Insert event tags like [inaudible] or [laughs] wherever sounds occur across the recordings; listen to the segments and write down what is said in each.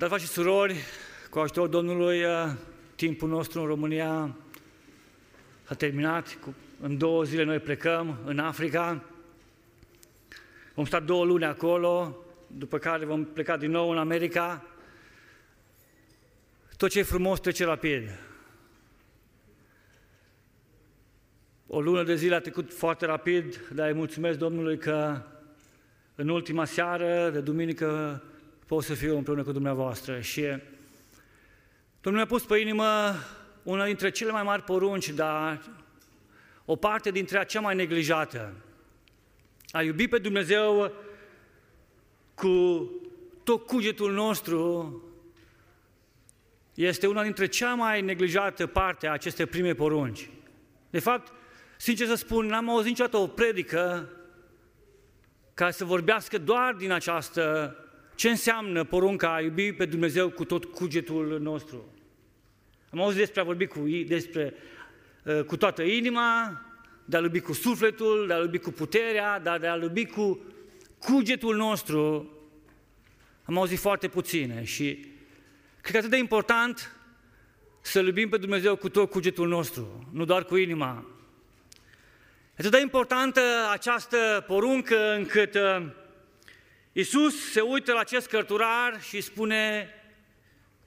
Dar, faci și surori, cu ajutorul Domnului, uh, timpul nostru în România a terminat. În două zile noi plecăm în Africa. Vom sta două luni acolo, după care vom pleca din nou în America. Tot ce e frumos trece rapid. O lună de zile a trecut foarte rapid, dar îi mulțumesc Domnului că în ultima seară de duminică pot să fiu împreună cu dumneavoastră. Și Domnul mi-a pus pe inimă una dintre cele mai mari porunci, dar o parte dintre cea mai neglijată. A iubi pe Dumnezeu cu tot cugetul nostru este una dintre cea mai neglijată parte a acestei prime porunci. De fapt, sincer să spun, n-am auzit niciodată o predică ca să vorbească doar din această ce înseamnă porunca a iubi pe Dumnezeu cu tot cugetul nostru. Am auzit despre a vorbi cu, despre, uh, cu toată inima, de a iubi cu sufletul, de a iubi cu puterea, dar de a iubi cu cugetul nostru. Am auzit foarte puține și cred că atât de important să iubim pe Dumnezeu cu tot cugetul nostru, nu doar cu inima. E atât de importantă această poruncă încât uh, Iisus se uită la acest cărturar și spune,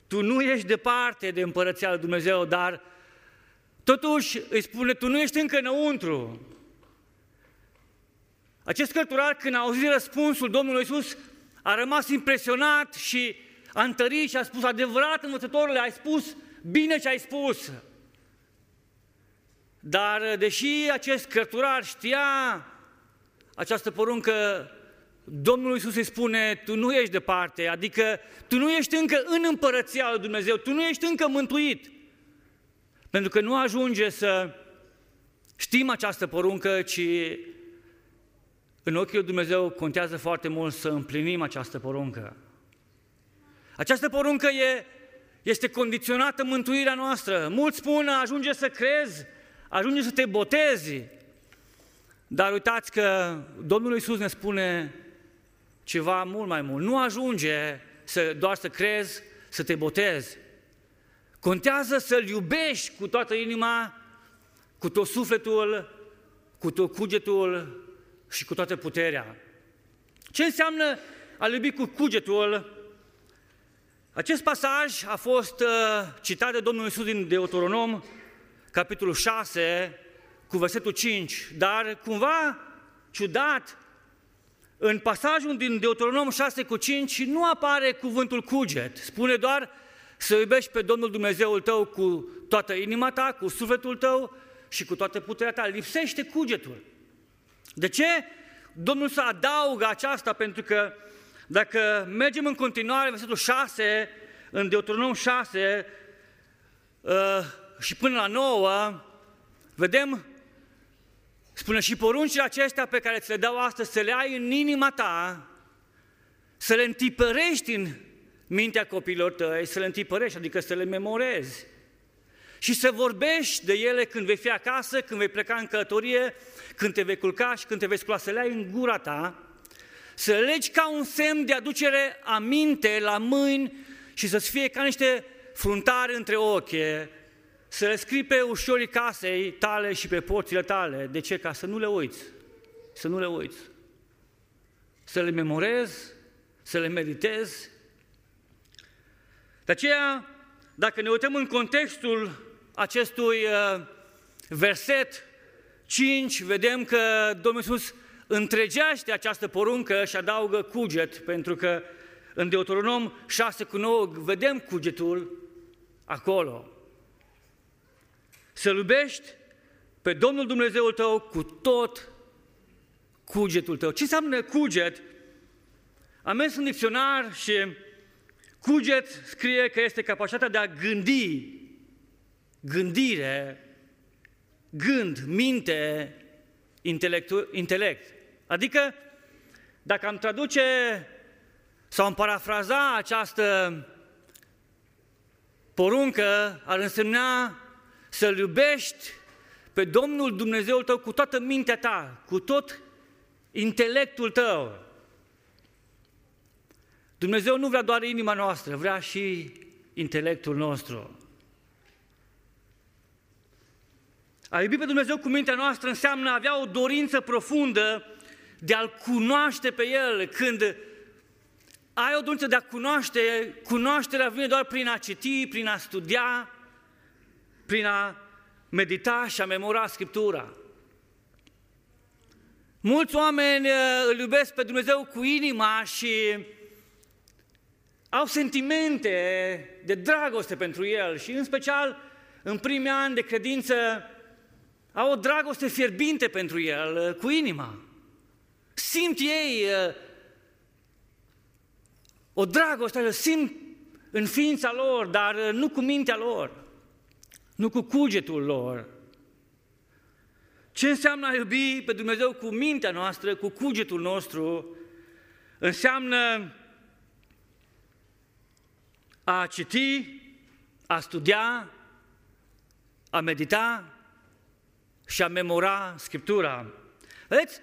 tu nu ești departe de împărăția lui Dumnezeu, dar totuși îi spune, tu nu ești încă înăuntru. Acest cărturar, când a auzit răspunsul Domnului Iisus, a rămas impresionat și a întărit și a spus, adevărat învățătorule, ai spus bine ce ai spus. Dar deși acest cărturar știa această poruncă, Domnul Iisus îi spune, tu nu ești departe, adică tu nu ești încă în împărăția lui Dumnezeu, tu nu ești încă mântuit. Pentru că nu ajunge să știm această poruncă, ci în ochii lui Dumnezeu contează foarte mult să împlinim această poruncă. Această poruncă e, este condiționată mântuirea noastră. Mulți spun, ajunge să crezi, ajunge să te botezi. Dar uitați că Domnul Iisus ne spune, ceva mult mai mult. Nu ajunge să, doar să crezi, să te botezi. Contează să-L iubești cu toată inima, cu tot sufletul, cu tot cugetul și cu toată puterea. Ce înseamnă a iubi cu cugetul? Acest pasaj a fost uh, citat de Domnul Iisus din Deuteronom, capitolul 6, cu versetul 5, dar cumva ciudat, în pasajul din Deuteronom 6 cu 5 nu apare cuvântul cuget, spune doar să iubești pe Domnul Dumnezeul tău cu toată inima ta, cu sufletul tău și cu toată puterea ta. Lipsește cugetul. De ce? Domnul să adaugă aceasta pentru că dacă mergem în continuare, versetul 6, în Deuteronom 6 uh, și până la 9, vedem Spune și poruncile acestea pe care ți le dau astăzi să le ai în inima ta, să le întipărești în mintea copiilor tăi, să le întipărești, adică să le memorezi. Și să vorbești de ele când vei fi acasă, când vei pleca în călătorie, când te vei culca și când te vei scula, să le ai în gura ta, să le legi ca un semn de aducere aminte la mâini și să-ți fie ca niște fruntari între ochi, să le scrii pe ușorii casei tale și pe porțile tale. De ce? Ca să nu le uiți. Să nu le uiți. Să le memorezi, să le meditezi. De aceea, dacă ne uităm în contextul acestui uh, verset 5, vedem că Domnul Iisus întregește această poruncă și adaugă cuget, pentru că în Deuteronom 6 cu 9 vedem cugetul acolo. Să-L iubești pe Domnul Dumnezeul tău cu tot cugetul tău. Ce înseamnă cuget? Am mers în dicționar și cuget scrie că este capacitatea de a gândi, gândire, gând, minte, intelect. Adică, dacă am traduce sau am parafraza această poruncă, ar însemna să-L iubești pe Domnul Dumnezeul tău cu toată mintea ta, cu tot intelectul tău. Dumnezeu nu vrea doar inima noastră, vrea și intelectul nostru. A iubi pe Dumnezeu cu mintea noastră înseamnă a avea o dorință profundă de a-L cunoaște pe El. Când ai o dorință de a cunoaște, cunoașterea vine doar prin a citi, prin a studia, prin a medita și a memora Scriptura. Mulți oameni uh, îl iubesc pe Dumnezeu cu inima și au sentimente de dragoste pentru El și în special în primii ani de credință au o dragoste fierbinte pentru El, uh, cu inima. Simt ei uh, o dragoste, simt în ființa lor, dar nu cu mintea lor, nu cu cugetul lor. Ce înseamnă a iubi pe Dumnezeu cu mintea noastră, cu cugetul nostru? Înseamnă a citi, a studia, a medita și a memora Scriptura. Vedeți?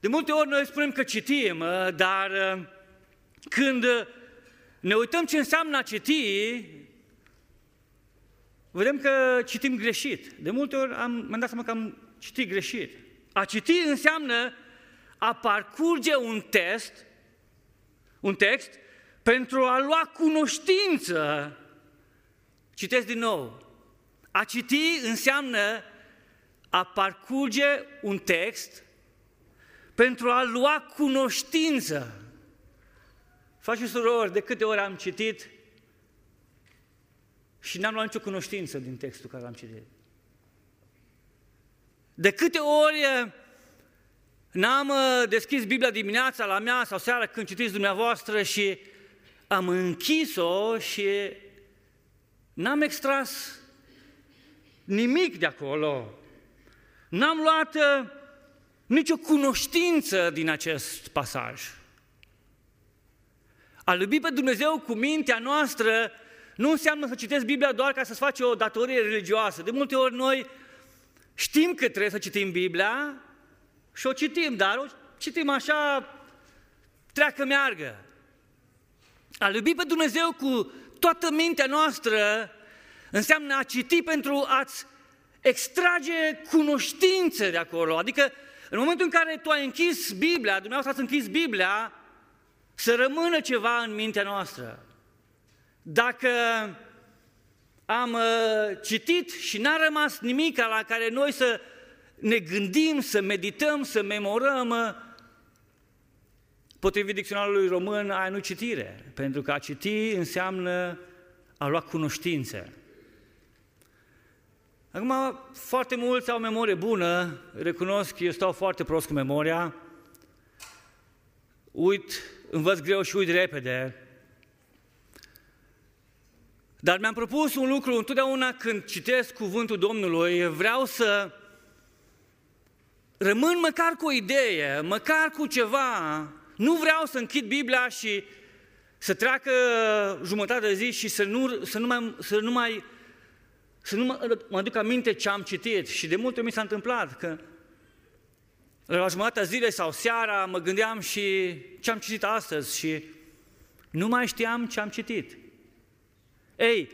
De multe ori noi spunem că citim, dar când ne uităm ce înseamnă a citi, vedem că citim greșit. De multe ori am, mi-am dat seama că am citit greșit. A citi înseamnă a parcurge un test, un text, pentru a lua cunoștință. Citesc din nou. A citi înseamnă a parcurge un text pentru a lua cunoștință. Faci și surori, de câte ori am citit și n-am luat nicio cunoștință din textul care l-am citit. De câte ori n-am uh, deschis Biblia dimineața la mea sau seara când citiți dumneavoastră și am închis-o și n-am extras nimic de acolo. N-am luat uh, nicio cunoștință din acest pasaj. A iubi pe Dumnezeu cu mintea noastră nu înseamnă să citești Biblia doar ca să-ți faci o datorie religioasă. De multe ori noi Știm că trebuie să citim Biblia și o citim, dar o citim așa, treacă meargă. A iubi pe Dumnezeu cu toată mintea noastră înseamnă a citi pentru a-ți extrage cunoștințe de acolo. Adică în momentul în care tu ai închis Biblia, dumneavoastră ați închis Biblia, să rămână ceva în mintea noastră. Dacă am uh, citit și n-a rămas nimic la care noi să ne gândim, să medităm, să memorăm, uh, potrivit dicționarului român, aia nu citire, pentru că a citi înseamnă a lua cunoștințe. Acum, foarte mulți au memorie bună, recunosc, eu stau foarte prost cu memoria, uit, învăț greu și uit repede, dar mi-am propus un lucru, întotdeauna când citesc cuvântul Domnului, vreau să rămân măcar cu o idee, măcar cu ceva. Nu vreau să închid Biblia și să treacă jumătate de zi și să nu, să nu mai, să nu mai să nu mă, mă aduc aminte ce am citit. Și de multe ori mi s-a întâmplat că la jumătatea zilei sau seara mă gândeam și ce am citit astăzi și nu mai știam ce am citit. Ei,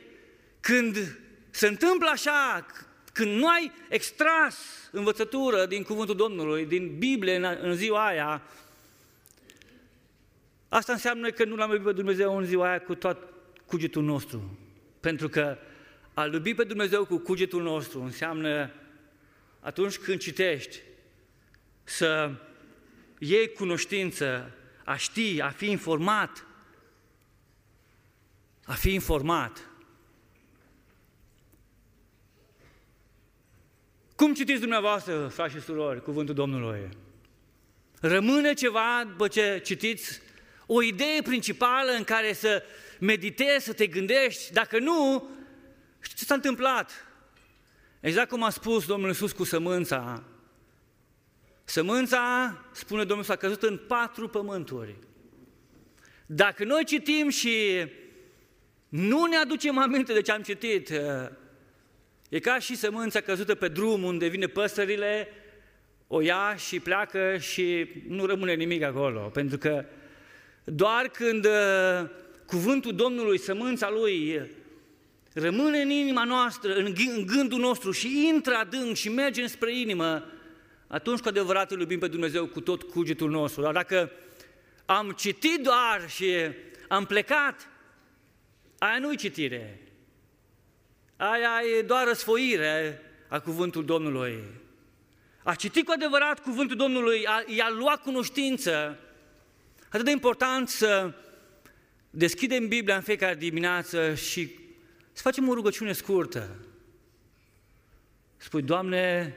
când se întâmplă așa, când nu ai extras învățătură din cuvântul Domnului, din Biblie în, în ziua aia, asta înseamnă că nu l-am iubit pe Dumnezeu în ziua aia cu tot cugetul nostru. Pentru că a iubi pe Dumnezeu cu cugetul nostru înseamnă atunci când citești să iei cunoștință, a ști, a fi informat a fi informat. Cum citiți dumneavoastră, frați și surori, cuvântul Domnului? Rămâne ceva după ce citiți o idee principală în care să meditezi, să te gândești. Dacă nu, știți ce s-a întâmplat? Exact cum a spus Domnul Iisus cu sămânța. Sămânța, spune Domnul, s-a căzut în patru pământuri. Dacă noi citim și nu ne aducem aminte de ce am citit. E ca și sămânța căzută pe drum unde vine păsările, o ia și pleacă și nu rămâne nimic acolo, pentru că doar când uh, cuvântul Domnului, sămânța Lui, rămâne în inima noastră, în gândul nostru și intră adânc și merge spre inimă, atunci cu adevărat îl iubim pe Dumnezeu cu tot cugetul nostru. Dar dacă am citit doar și am plecat, aia nu-i citire. Aia e doar răsfoire a cuvântul Domnului. A citit cu adevărat cuvântul Domnului, a, i-a luat cunoștință. Atât de important să deschidem Biblia în fiecare dimineață și să facem o rugăciune scurtă. Spui, Doamne,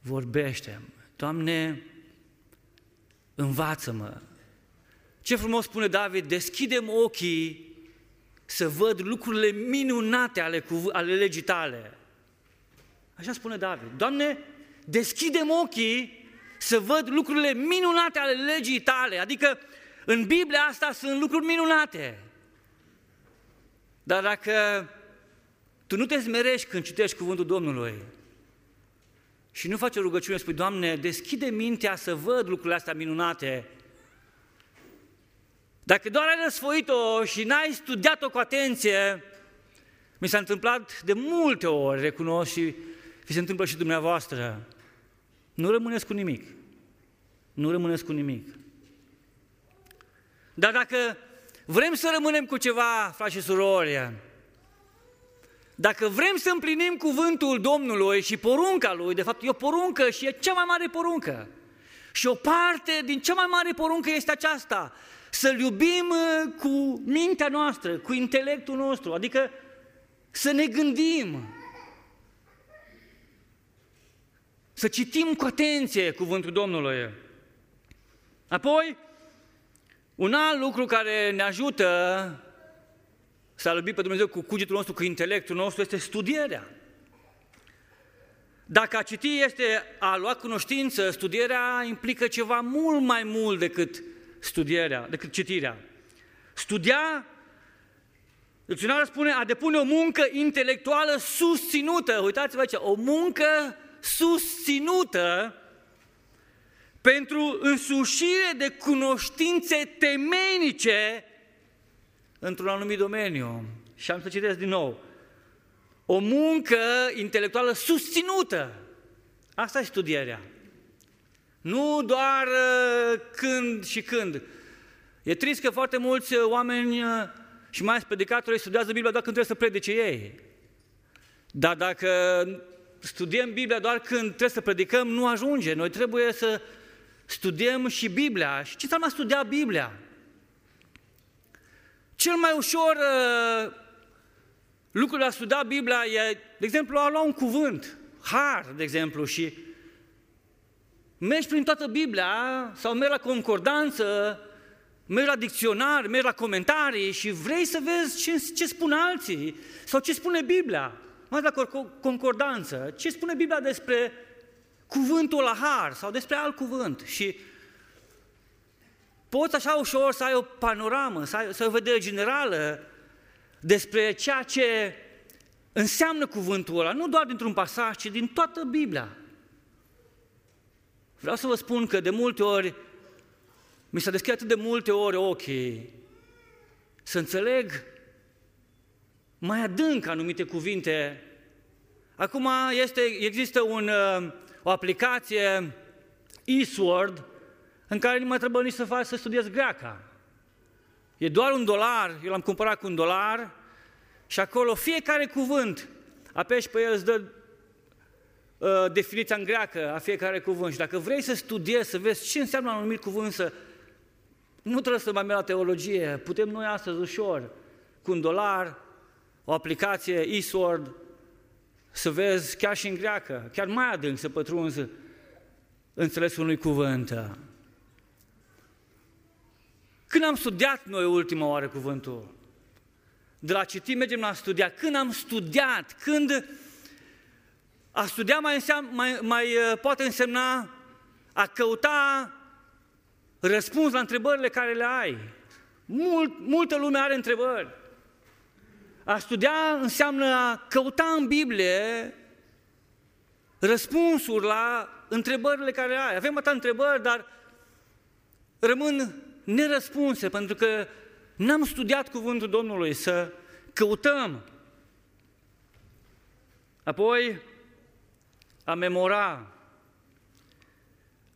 vorbește Doamne, învață-mă. Ce frumos spune David, deschidem ochii să văd lucrurile minunate ale, ale legii tale. Așa spune David. Doamne, deschidem ochii să văd lucrurile minunate ale legii tale. Adică în Biblia asta sunt lucruri minunate. Dar dacă tu nu te zmerești când citești cuvântul Domnului și nu faci o rugăciune, spui, Doamne, deschide mintea să văd lucrurile astea minunate, dacă doar ai răsfoit-o și n-ai studiat-o cu atenție, mi s-a întâmplat de multe ori, recunosc, și vi se întâmplă și dumneavoastră, nu rămâneți cu nimic. Nu rămâneți cu nimic. Dar dacă vrem să rămânem cu ceva, frați și surori, dacă vrem să împlinim cuvântul Domnului și porunca Lui, de fapt e o poruncă și e cea mai mare poruncă. Și o parte din cea mai mare poruncă este aceasta, să-L iubim uh, cu mintea noastră, cu intelectul nostru, adică să ne gândim, să citim cu atenție cuvântul Domnului. Apoi, un alt lucru care ne ajută să iubim pe Dumnezeu cu cugetul nostru, cu intelectul nostru, este studierea. Dacă a citi este a lua cunoștință, studierea implică ceva mult mai mult decât studierea, decât citirea. Studia, dicționarul spune, a depune o muncă intelectuală susținută. Uitați-vă aici, o muncă susținută pentru însușire de cunoștințe temenice într-un anumit domeniu. Și am să citesc din nou. O muncă intelectuală susținută. Asta e studierea. Nu doar uh, când și când. E trist că foarte mulți uh, oameni uh, și mai ales predicatori studiază Biblia doar când trebuie să predice ei. Dar dacă studiem Biblia doar când trebuie să predicăm, nu ajunge. Noi trebuie să studiem și Biblia. Și ce înseamnă studia Biblia? Cel mai ușor uh, lucru de a studia Biblia e, de exemplu, a lua un cuvânt, har, de exemplu, și mergi prin toată Biblia sau mergi la concordanță, mergi la dicționar, mergi la comentarii și vrei să vezi ce, ce spun alții sau ce spune Biblia. Mai la concordanță, ce spune Biblia despre cuvântul la har sau despre alt cuvânt. Și poți așa ușor să ai o panoramă, să ai, să ai o vedere generală despre ceea ce înseamnă cuvântul ăla, nu doar dintr-un pasaj, ci din toată Biblia. Vreau să vă spun că de multe ori, mi s-a deschis atât de multe ori ochii să înțeleg mai adânc anumite cuvinte. Acum este, există un, uh, o aplicație eSword în care nu mai trebuie nici să faci să studiezi greaca. E doar un dolar, eu l-am cumpărat cu un dolar și acolo fiecare cuvânt, apeși pe el, îți dă uh, definiția în greacă a fiecare cuvânt. Și dacă vrei să studiezi, să vezi ce înseamnă un anumit cuvânt, să... nu trebuie să mai mergi la teologie, putem noi astăzi ușor, cu un dolar, o aplicație eSword, să vezi chiar și în greacă, chiar mai adânc să pătrunzi înțelesul unui cuvânt. Când am studiat noi ultima oară cuvântul? De la citit mergem la studia. Când am studiat, când a studia mai, înseamnă, mai, mai uh, poate însemna a căuta răspuns la întrebările care le ai. Mult, multă lume are întrebări. A studia înseamnă a căuta în Biblie răspunsuri la întrebările care ai. Avem atâtea întrebări, dar rămân nerăspunse, pentru că n-am studiat cuvântul Domnului, să căutăm. Apoi, a memora,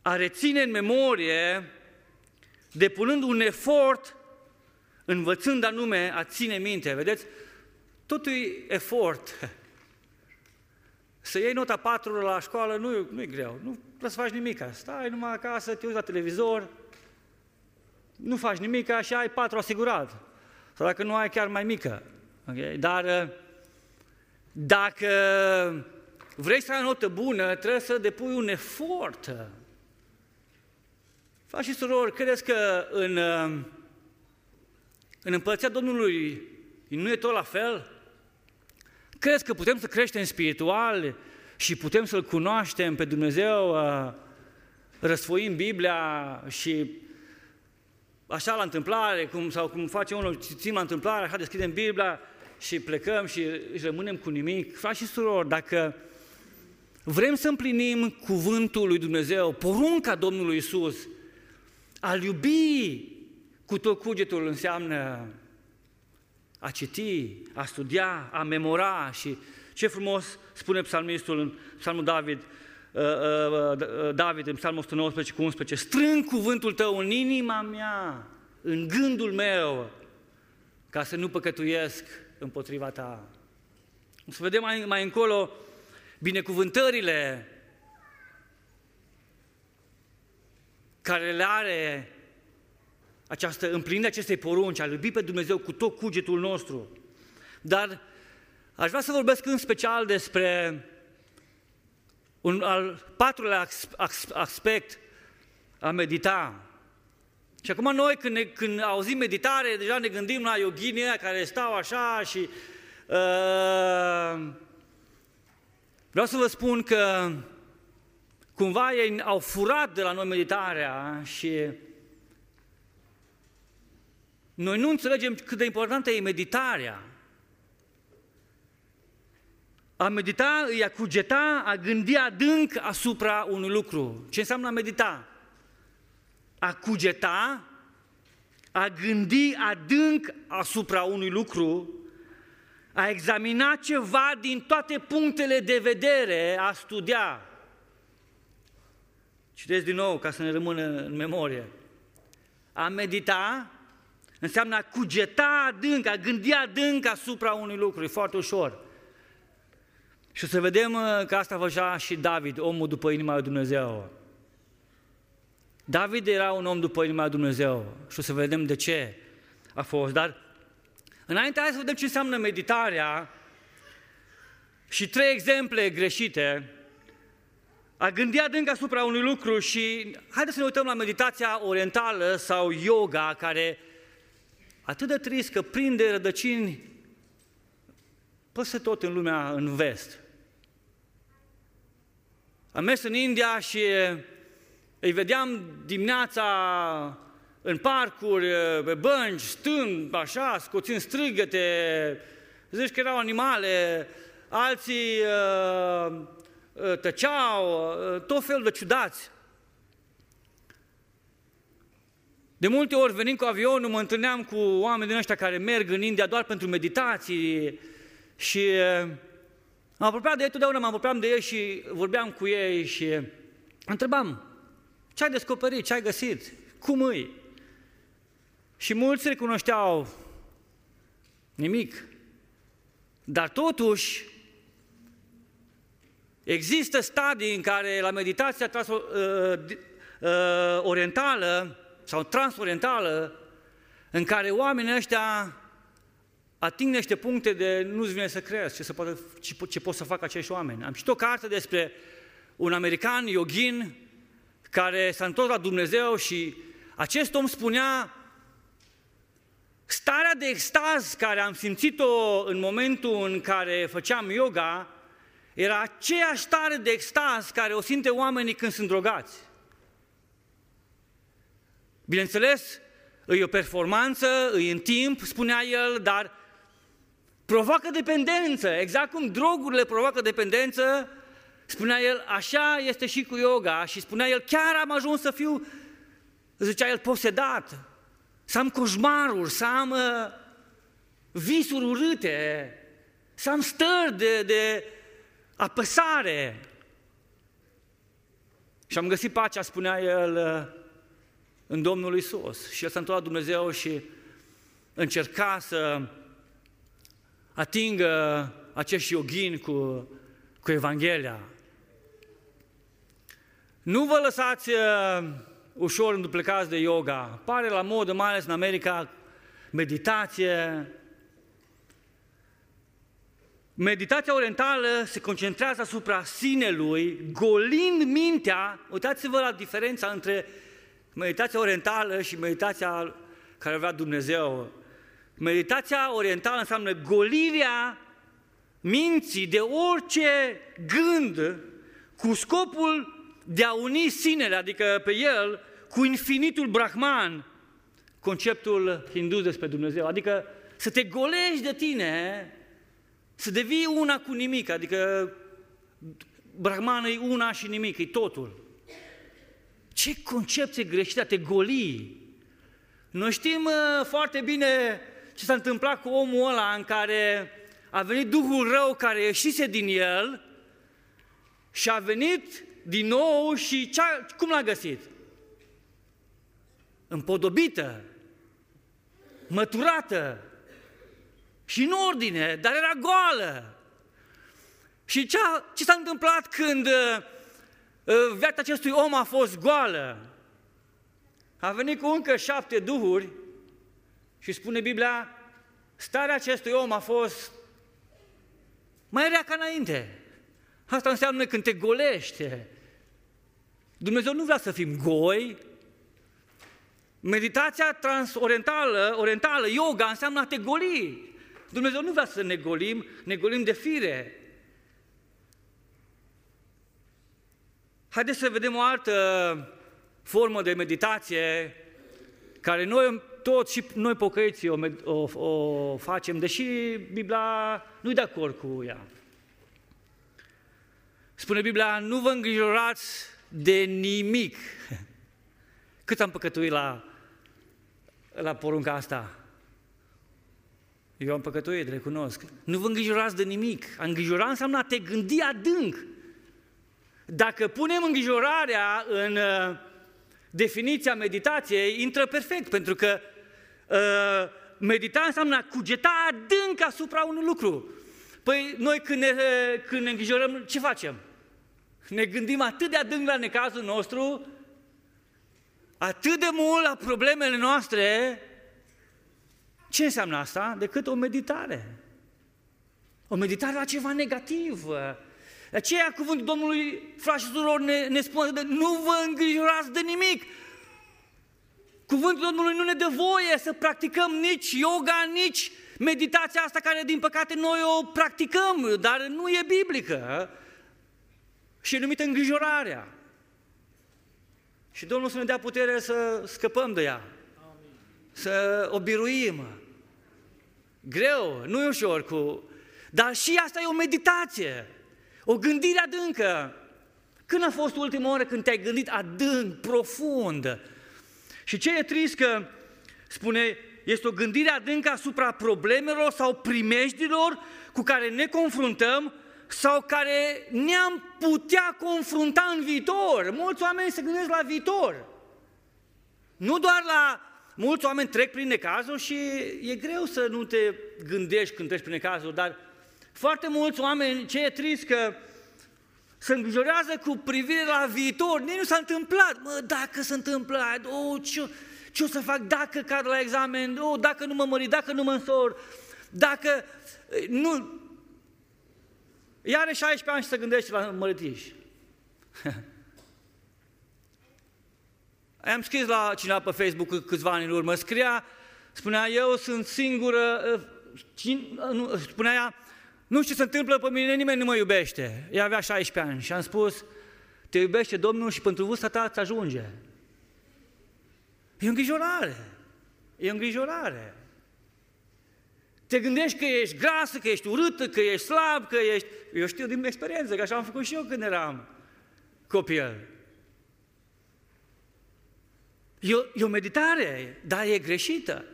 a reține în memorie, depunând un efort, învățând anume a ține minte. Vedeți? Totul e efort. Să iei nota 4 la școală nu, nu e greu, nu trebuie să faci nimic. Stai numai acasă, te uiți la televizor, nu faci nimic și ai 4 asigurat. Sau dacă nu ai chiar mai mică. Okay? Dar dacă vrei să ai o notă bună, trebuie să depui un efort. Faci și surori, credeți că în, în împărăția Domnului nu e tot la fel? Crezi că putem să creștem spiritual și putem să-L cunoaștem pe Dumnezeu, uh, răsfoim Biblia și așa la întâmplare, cum, sau cum face unul, țin la întâmplare, așa deschidem Biblia și plecăm și rămânem cu nimic. Frați și surori, dacă vrem să împlinim cuvântul lui Dumnezeu, porunca Domnului Isus, a iubi cu tot cugetul înseamnă a citi, a studia, a memora și ce frumos spune psalmistul în psalmul David, uh, uh, uh, David în psalmul 119 cu 11, strâng cuvântul tău în inima mea, în gândul meu, ca să nu păcătuiesc împotriva ta. O să vedem mai, mai încolo binecuvântările care le are această împlinire acestei porunci, a iubi pe Dumnezeu cu tot cugetul nostru. Dar aș vrea să vorbesc în special despre un al patrulea aspect, a medita. Și acum noi când, ne, când auzim meditare, deja ne gândim la yoghinii care stau așa și uh, vreau să vă spun că cumva ei au furat de la noi meditarea și noi nu înțelegem cât de importantă e meditarea. A medita e a cugeta, a gândi adânc asupra unui lucru. Ce înseamnă a medita? A cugeta, a gândi adânc asupra unui lucru, a examina ceva din toate punctele de vedere, a studia. Citesc din nou ca să ne rămână în memorie. A medita Înseamnă a cugeta adânc, a gândi adânc asupra unui lucru, e foarte ușor. Și o să vedem uh, că asta făcea și David, omul după inima lui Dumnezeu. David era un om după inima lui Dumnezeu și o să vedem de ce a fost. Dar înainte hai să vedem ce înseamnă meditarea și trei exemple greșite. A gândi adânc asupra unui lucru și haideți să ne uităm la meditația orientală sau yoga care atât de trist că prinde rădăcini păsă tot în lumea în vest. Am mers în India și îi vedeam dimineața în parcuri, pe bănci, stând așa, scoțind strigăte, zici că erau animale, alții uh, uh tăceau, uh, tot felul de ciudați. De multe ori venind cu avionul, mă întâlneam cu oameni din ăștia care merg în India doar pentru meditații și uh, m-am apropiat de ei, totdeauna mă apropiam de ei și vorbeam cu ei și întrebam, ce ai descoperit, ce ai găsit, cum îi? Și mulți recunoșteau nimic. Dar totuși, există stadii în care la meditația trans- uh, uh, orientală sau transorientală în care oamenii ăștia ating niște puncte de nu-ți vine să crezi ce, să poate, ce, ce pot să facă acești oameni. Am citit o carte despre un american yogin care s-a întors la Dumnezeu și acest om spunea starea de extaz care am simțit-o în momentul în care făceam yoga era aceeași stare de extaz care o simte oamenii când sunt drogați. Bineînțeles, e o performanță, e în timp, spunea el, dar provoacă dependență. Exact cum drogurile provoacă dependență, spunea el, așa este și cu yoga și spunea el, chiar am ajuns să fiu, zicea el, posedat. Să am coșmaruri, să am uh, visuri urâte, să am stări de, de apăsare. Și am găsit pacea, spunea el, uh, în Domnul Isus. Și el s-a întors Dumnezeu și încerca să atingă acești yogini cu, cu Evanghelia. Nu vă lăsați uh, ușor înduplecați de yoga. Pare la modă, mai ales în America, meditație. Meditația orientală se concentrează asupra sinelui, golind mintea. Uitați-vă la diferența între meditația orientală și meditația care avea Dumnezeu. Meditația orientală înseamnă golirea minții de orice gând cu scopul de a uni sinele, adică pe el, cu infinitul Brahman, conceptul hindu despre Dumnezeu, adică să te golești de tine, să devii una cu nimic, adică Brahman e una și nimic, e totul. Ce concepție greșită, te goli. Noi știm uh, foarte bine ce s-a întâmplat cu omul ăla în care a venit Duhul rău care ieșise din el și a venit din nou și cea, cum l-a găsit? Împodobită, măturată și în ordine, dar era goală. Și ce, ce s-a întâmplat când uh, uh, viața acestui om a fost goală? A venit cu încă șapte duhuri și spune Biblia, starea acestui om a fost mai rea ca înainte. Asta înseamnă când te golește. Dumnezeu nu vrea să fim goi. Meditația transorientală, orientală, yoga, înseamnă a te goli. Dumnezeu nu vrea să ne golim, ne golim de fire. Haideți să vedem o altă formă de meditație care noi toți și noi pocăiții o, o, o facem, deși Biblia nu e de acord cu ea. Spune Biblia, nu vă îngrijorați de nimic. [laughs] Cât am păcătuit la, la porunca asta? Eu am păcătuit, recunosc. Nu vă îngrijorați de nimic. A îngrijora înseamnă a te gândi adânc. Dacă punem îngrijorarea în uh, definiția meditației, intră perfect, pentru că uh, medita înseamnă a cugeta adânc asupra unui lucru. Păi noi când ne, când ne îngrijorăm, ce facem? Ne gândim atât de adânc la necazul nostru, atât de mult la problemele noastre, ce înseamnă asta? Decât o meditare. O meditare la ceva negativ. De aceea cuvântul Domnului, frați și surori, ne, ne spune de nu vă îngrijorați de nimic. Cuvântul Domnului nu ne dă voie să practicăm nici yoga, nici meditația asta care, din păcate, noi o practicăm, dar nu e biblică și e numită îngrijorarea. Și Domnul să ne dea putere să scăpăm de ea, Amin. să o biruim. Greu, nu e ușor cu... Dar și asta e o meditație, o gândire adâncă. Când a fost ultima oară când te-ai gândit adânc, profund? Și ce e trist că, spune, este o gândire adâncă asupra problemelor sau primejdilor cu care ne confruntăm sau care ne-am putea confrunta în viitor. Mulți oameni se gândesc la viitor. Nu doar la... Mulți oameni trec prin necazuri și e greu să nu te gândești când treci prin necazuri, dar foarte mulți oameni, ce e trist că se îngrijorează cu privire la viitor. Nici nu s-a întâmplat. Mă, dacă se întâmplă, oh, ce, ce o să fac dacă cad la examen, oh, dacă nu mă mări, dacă nu mă însor, dacă... Nu, ea are 16 ani și se gândește la mărătiș. [laughs] Am scris la cineva pe Facebook câțiva ani în urmă, scria, spunea, eu sunt singură, ă, spunea ea, nu știu ce se întâmplă pe mine, nimeni nu mă iubește. Ea avea 16 ani și am spus, te iubește Domnul și pentru vârsta ta îți ajunge. E îngrijorare. E îngrijorare. Te gândești că ești grasă, că ești urâtă, că ești slab, că ești... Eu știu din experiență, că așa am făcut și eu când eram copil. E o, e o meditare, dar e greșită.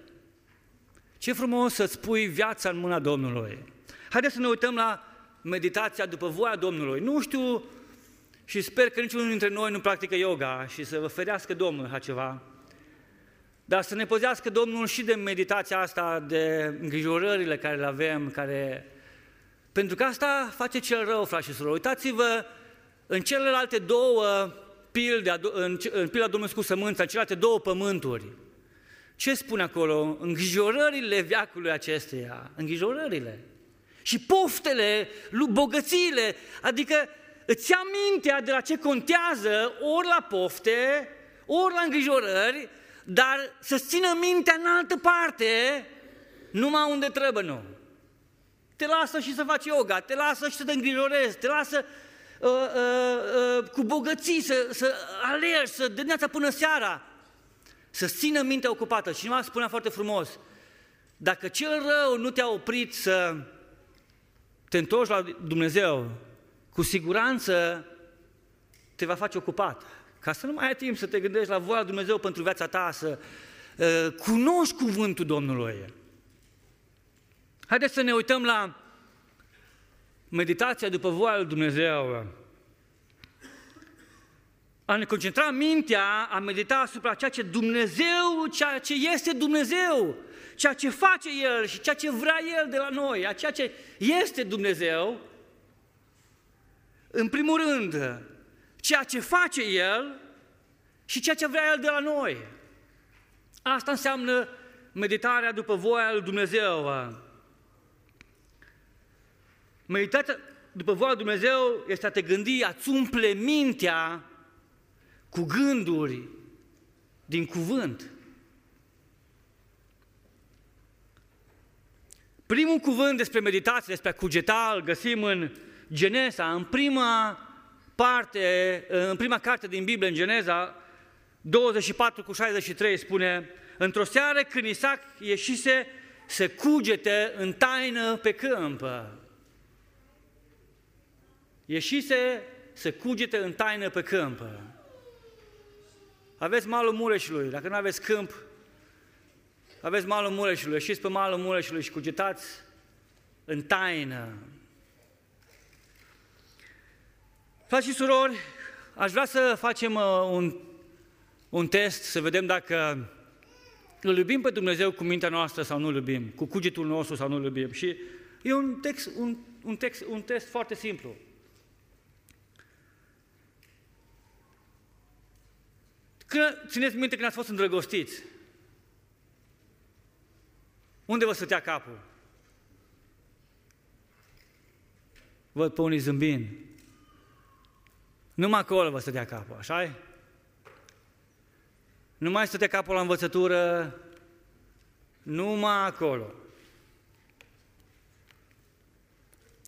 Ce frumos să-ți pui viața în mâna Domnului. Haideți să ne uităm la meditația după voia Domnului. Nu știu și sper că niciunul dintre noi nu practică yoga și să vă ferească Domnul așa ceva. Dar să ne păzească Domnul și de meditația asta, de îngrijorările care le avem, care... Pentru că asta face cel rău, frați și surori. Uitați-vă în celelalte două pilde, în, în pilda Domnului cu sămânța, în celelalte două pământuri. Ce spune acolo? Îngrijorările veacului acesteia, îngrijorările. Și poftele, bogățiile, adică îți ia mintea de la ce contează ori la pofte, ori la îngrijorări, dar să-ți țină mintea în altă parte, numai unde trebuie, nu. Te lasă și să faci yoga, te lasă și să te îngrijorezi, te lasă uh, uh, uh, cu bogății să, să alergi, să de dimineața până seara, să țină mintea ocupată. Cineva spunea foarte frumos, dacă cel rău nu te-a oprit să te întorci la Dumnezeu, cu siguranță te va face ocupat. Ca să nu mai ai timp să te gândești la voia Dumnezeu pentru viața ta, să uh, cunoști cuvântul Domnului. Haideți să ne uităm la meditația după voia lui Dumnezeu. A ne concentra mintea, a medita asupra ceea ce Dumnezeu, ceea ce este Dumnezeu, ceea ce face El și ceea ce vrea El de la noi, a ceea ce este Dumnezeu, în primul rând, ceea ce face El și ceea ce vrea El de la noi. Asta înseamnă meditarea după voia lui Dumnezeu. Meditația după voia lui Dumnezeu este a te gândi, a-ți umple mintea cu gânduri din cuvânt. Primul cuvânt despre meditație, despre a cugeta, îl găsim în Geneza, în prima parte, în prima carte din Biblie, în Geneza, 24 cu 63 spune, într-o seară când Isaac ieșise să cugete în taină pe câmp. Ieșise să cugete în taină pe câmp. Aveți malul Mureșului, dacă nu aveți câmp, aveți malul Mureșului, ieșiți pe malul Mureșului și cugetați în taină. Frați și surori, aș vrea să facem uh, un, un test, să vedem dacă îl iubim pe Dumnezeu cu mintea noastră sau nu îl iubim, cu cugetul nostru sau nu îl iubim. Și e un, text, un, un, text, un test foarte simplu. Când, țineți minte când ați fost îndrăgostiți, unde vă stătea capul? Văd pe unii zâmbind. Numai acolo vă stătea capul, așa Nu mai stătea capul la învățătură, numai acolo.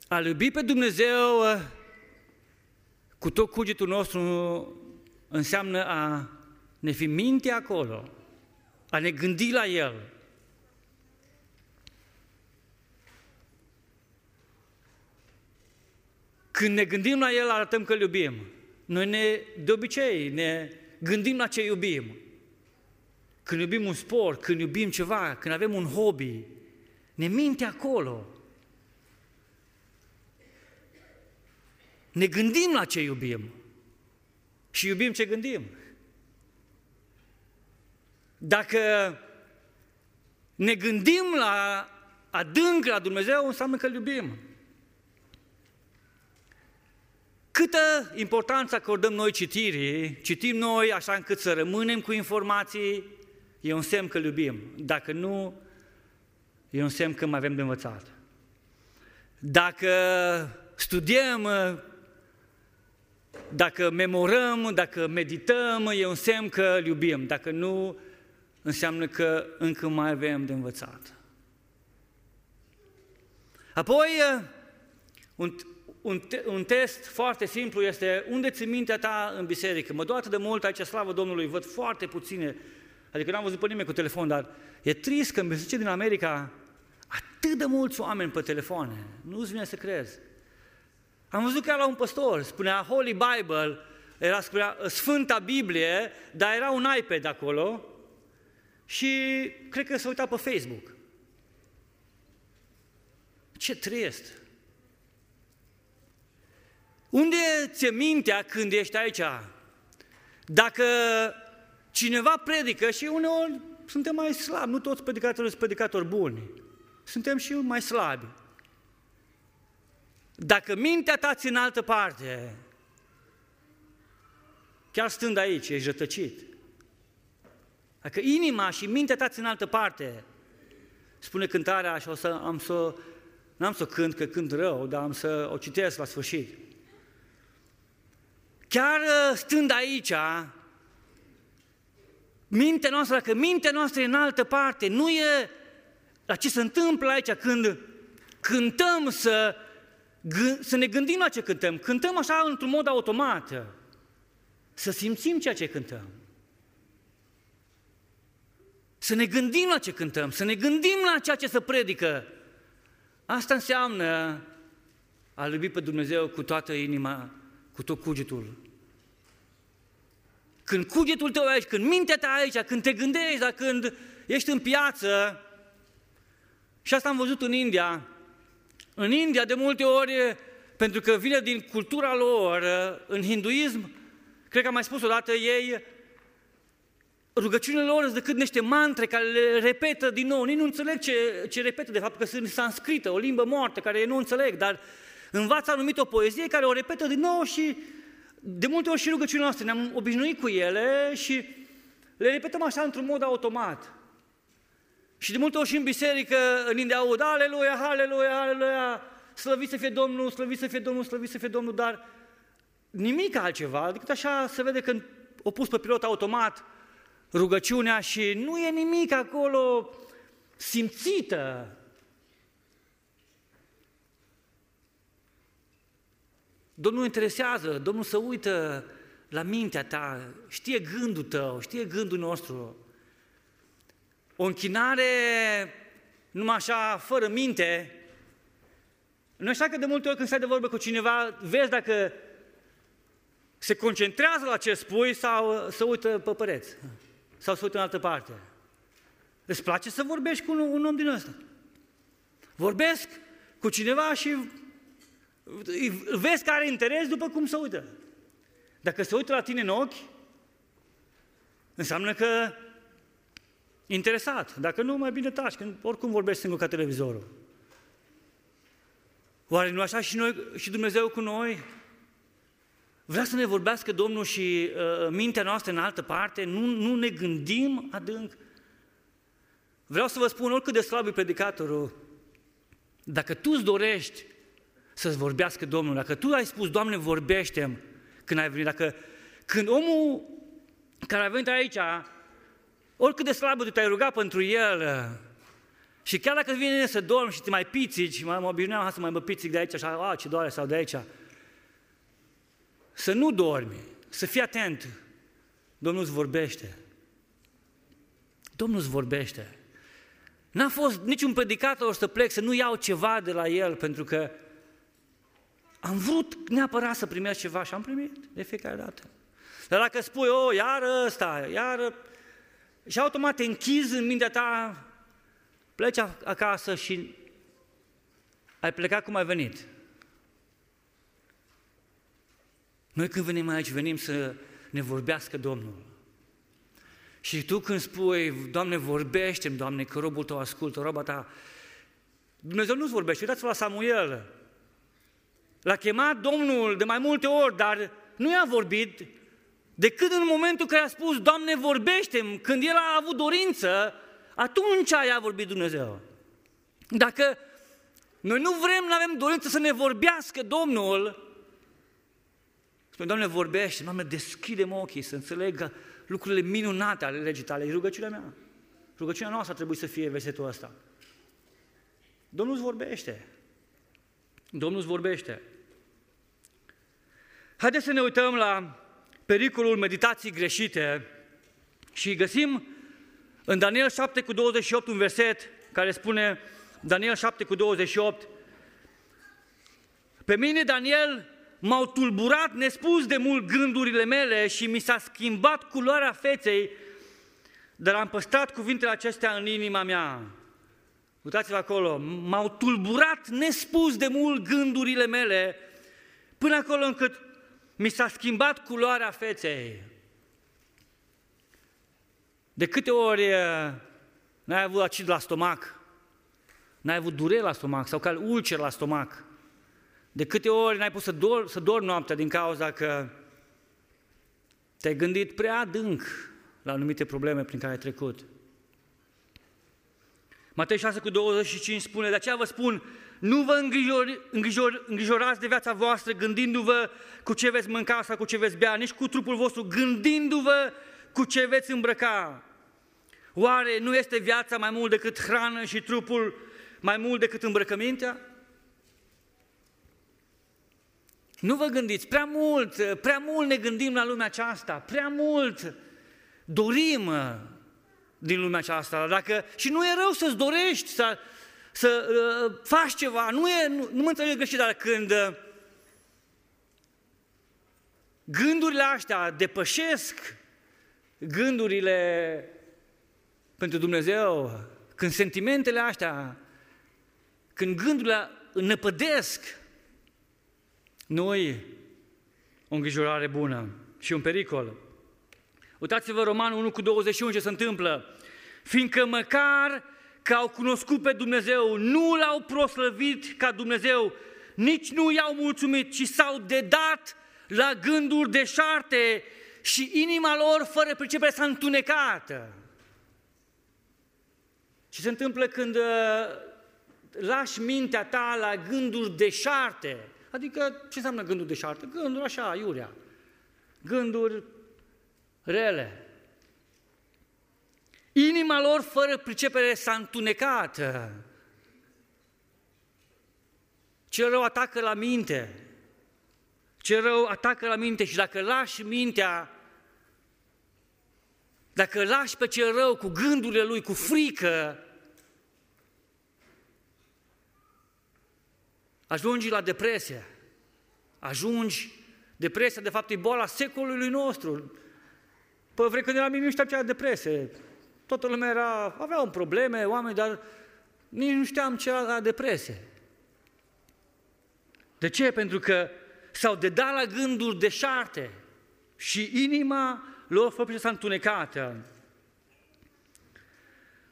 A iubi pe Dumnezeu cu tot cugetul nostru înseamnă a ne fi minte acolo, a ne gândi la El. Când ne gândim la El, arătăm că îl iubim. Noi ne, de obicei ne gândim la ce iubim. Când iubim un sport, când iubim ceva, când avem un hobby, ne minte acolo. Ne gândim la ce iubim. Și iubim ce gândim. Dacă ne gândim la adânc la Dumnezeu, înseamnă că îl iubim. Câtă importanță acordăm noi citirii, citim noi așa încât să rămânem cu informații, e un semn că îl iubim. Dacă nu, e un semn că mai avem de învățat. Dacă studiem, dacă memorăm, dacă medităm, e un semn că îl iubim. Dacă nu, înseamnă că încă mai avem de învățat. Apoi, un, un, te, un test foarte simplu este unde ți mintea ta în biserică. Mă doar de mult aici, slavă Domnului, văd foarte puține, adică n-am văzut pe nimeni cu telefon, dar e trist că în biserică din America atât de mulți oameni pe telefoane. Nu-ți vine să crezi. Am văzut chiar la un păstor, spunea Holy Bible, era spunea, Sfânta Biblie, dar era un iPad acolo și cred că se uita pe Facebook. Ce trist! Unde ți-e mintea când ești aici? Dacă cineva predică și uneori suntem mai slabi, nu toți predicatorii sunt predicatori buni, suntem și mai slabi. Dacă mintea ta ți în altă parte, chiar stând aici, ești rătăcit. Dacă inima și mintea ta ți în altă parte, spune cântarea și o să am să, n-am să cânt, că cânt rău, dar am să o citesc la sfârșit. Chiar uh, stând aici, mintea noastră, dacă mintea noastră e în altă parte, nu e la ce se întâmplă aici când cântăm să, să ne gândim la ce cântăm. Cântăm așa într-un mod automat. Să simțim ceea ce cântăm. Să ne gândim la ce cântăm, să ne gândim la ceea ce se predică. Asta înseamnă a iubi pe Dumnezeu cu toată inima, cu tot cugetul. Când cugetul tău aici, când mintea ta aici, când te gândești, dar când ești în piață, și asta am văzut în India, în India de multe ori, pentru că vine din cultura lor, în hinduism, cred că am mai spus odată, ei, rugăciunile lor sunt decât niște mantre care le repetă din nou. Nici nu înțeleg ce, ce repetă, de fapt, că sunt sanscrită, o limbă moartă, care nu înțeleg, dar învață anumit o poezie care o repetă din nou și de multe ori și rugăciunile noastre ne-am obișnuit cu ele și le repetăm așa într-un mod automat. Și de multe ori și în biserică, în India aud, aleluia, aleluia, aleluia, slăvit să fie Domnul, slăvit să fie Domnul, slăvit să fie Domnul, dar nimic altceva, decât așa se vede când o pus pe pilot automat rugăciunea și nu e nimic acolo simțită. Domnul interesează, Domnul să uită la mintea ta, știe gândul tău, știe gândul nostru. O închinare numai așa, fără minte, nu așa că de multe ori când stai de vorbă cu cineva, vezi dacă se concentrează la ce spui sau să uită pe păreți, sau să uită în altă parte. Îți place să vorbești cu un, un om din ăsta? Vorbesc cu cineva și vezi că are interes după cum se uită. Dacă se uită la tine în ochi, înseamnă că interesat. Dacă nu, mai bine taci, când oricum vorbești singur ca televizorul. Oare nu așa și, noi, și Dumnezeu cu noi? Vrea să ne vorbească Domnul și uh, mintea noastră în altă parte? Nu, nu ne gândim adânc? Vreau să vă spun, oricât de slab e predicatorul, dacă tu îți dorești să-ți vorbească Domnul, dacă tu ai spus, Doamne, vorbește când ai venit, dacă când omul care a venit aici, oricât de slab te-ai rugat pentru el, și chiar dacă vine să dormi și te mai pițici, mă, mă obișnuiam să mai mă pițic de aici, așa, a, ce doare, sau de aici, să nu dormi, să fii atent. Domnul îți vorbește. Domnul îți vorbește. N-a fost niciun predicator să plec să nu iau ceva de la el, pentru că am vrut neapărat să primesc ceva și am primit de fiecare dată. Dar dacă spui, o, oh, iar ăsta, iar... Și automat te închizi în mintea ta, pleci acasă și ai plecat cum ai venit. Noi când venim aici, venim să ne vorbească Domnul. Și tu când spui, Doamne, vorbește Doamne, că robul tău ascultă, roba ta, Dumnezeu nu-ți vorbește. Uitați-vă la Samuel. L-a chemat Domnul de mai multe ori, dar nu i-a vorbit decât în momentul când a spus, Doamne, vorbește când el a avut dorință, atunci i-a vorbit Dumnezeu. Dacă noi nu vrem, nu avem dorință să ne vorbească Domnul, spune, Doamne, vorbește, Doamne, deschide ochii să înțeleg lucrurile minunate ale legii tale, e rugăciunea mea. Rugăciunea noastră trebuie să fie versetul ăsta. Domnul îți vorbește. Domnul îți vorbește. Haideți să ne uităm la pericolul meditației greșite și găsim în Daniel 7 cu 28 un verset care spune, Daniel 7 cu 28, pe mine, Daniel, m-au tulburat nespus de mult gândurile mele și mi s-a schimbat culoarea feței, dar am păstrat cuvintele acestea în inima mea. Uitați-vă acolo, m-au tulburat nespus de mult gândurile mele, până acolo încât mi s-a schimbat culoarea feței. De câte ori n-ai avut acid la stomac, n-ai avut durere la stomac sau cal ulcer la stomac, de câte ori n-ai pus să dormi, să dormi noaptea din cauza că te-ai gândit prea adânc la anumite probleme prin care ai trecut. Matei 6 cu 25 spune, de aceea vă spun, nu vă îngrijor, îngrijor, îngrijorați de viața voastră gândindu-vă cu ce veți mânca sau cu ce veți bea, nici cu trupul vostru, gândindu-vă cu ce veți îmbrăca. Oare nu este viața mai mult decât hrană și trupul mai mult decât îmbrăcămintea? Nu vă gândiți, prea mult, prea mult ne gândim la lumea aceasta, prea mult dorim din lumea aceasta. Dacă, și nu e rău să-ți dorești să, să uh, faci ceva, nu, e, nu, nu mă înțeleg greșit, dar când uh, gândurile astea depășesc gândurile pentru Dumnezeu, când sentimentele astea, când gândurile năpădesc, noi o îngrijorare bună și un pericol. Uitați-vă Romanul 1 cu 21 ce se întâmplă. Fiindcă măcar că au cunoscut pe Dumnezeu, nu l-au proslăvit ca Dumnezeu, nici nu i-au mulțumit, ci s-au dedat la gânduri deșarte și inima lor fără pricepere s-a întunecat. Ce se întâmplă când uh, lași mintea ta la gânduri deșarte? Adică ce înseamnă gânduri deșarte? Gânduri așa, iurea. Gânduri rele. Inima lor fără pricepere s-a întunecat. Ce rău atacă la minte. Ce rău atacă la minte și dacă lași mintea, dacă lași pe cel rău cu gândurile lui, cu frică, ajungi la depresie. Ajungi, depresia de fapt e boala secolului nostru. Pe vrei când eram mic nu știam ce era depresie. Toată lumea era, aveau probleme, oameni, dar nici nu știam ce era depresie. De ce? Pentru că s-au dedat la gânduri deșarte și inima lor făcut s-a întunecat.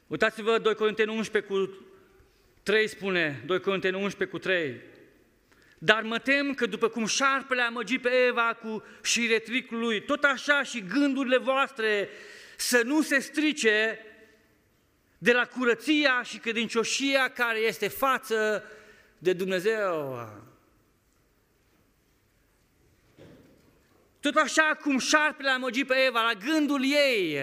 Uitați-vă 2 Corinteni 11 cu 3 spune, 2 Corinteni 11 cu 3. Dar mă tem că după cum șarpele a măgit pe Eva cu șiretricul lui, tot așa și gândurile voastre să nu se strice de la curăția și credincioșia care este față de Dumnezeu. Tot așa cum șarpele a măgit pe Eva la gândul ei,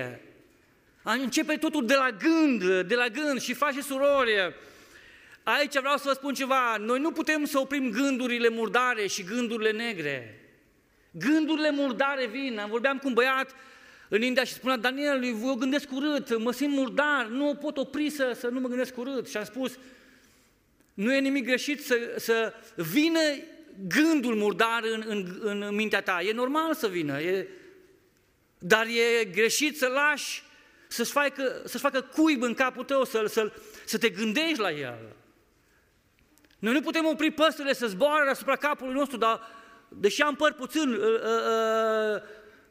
începe totul de la gând, de la gând și face surori, Aici vreau să vă spun ceva, noi nu putem să oprim gândurile murdare și gândurile negre. Gândurile murdare vin, vorbeam cu un băiat în India și spunea, Daniel, eu gândesc urât, mă simt murdar, nu pot opri să, să nu mă gândesc urât. Și am spus, nu e nimic greșit să, să vină gândul murdar în, în, în mintea ta. E normal să vină, e, dar e greșit să lași să-și facă, să facă cuib în capul tău, să, să, să te gândești la el. Noi nu putem opri păsările să zboare asupra capului nostru, dar deși am păr puțin, uh, uh, uh,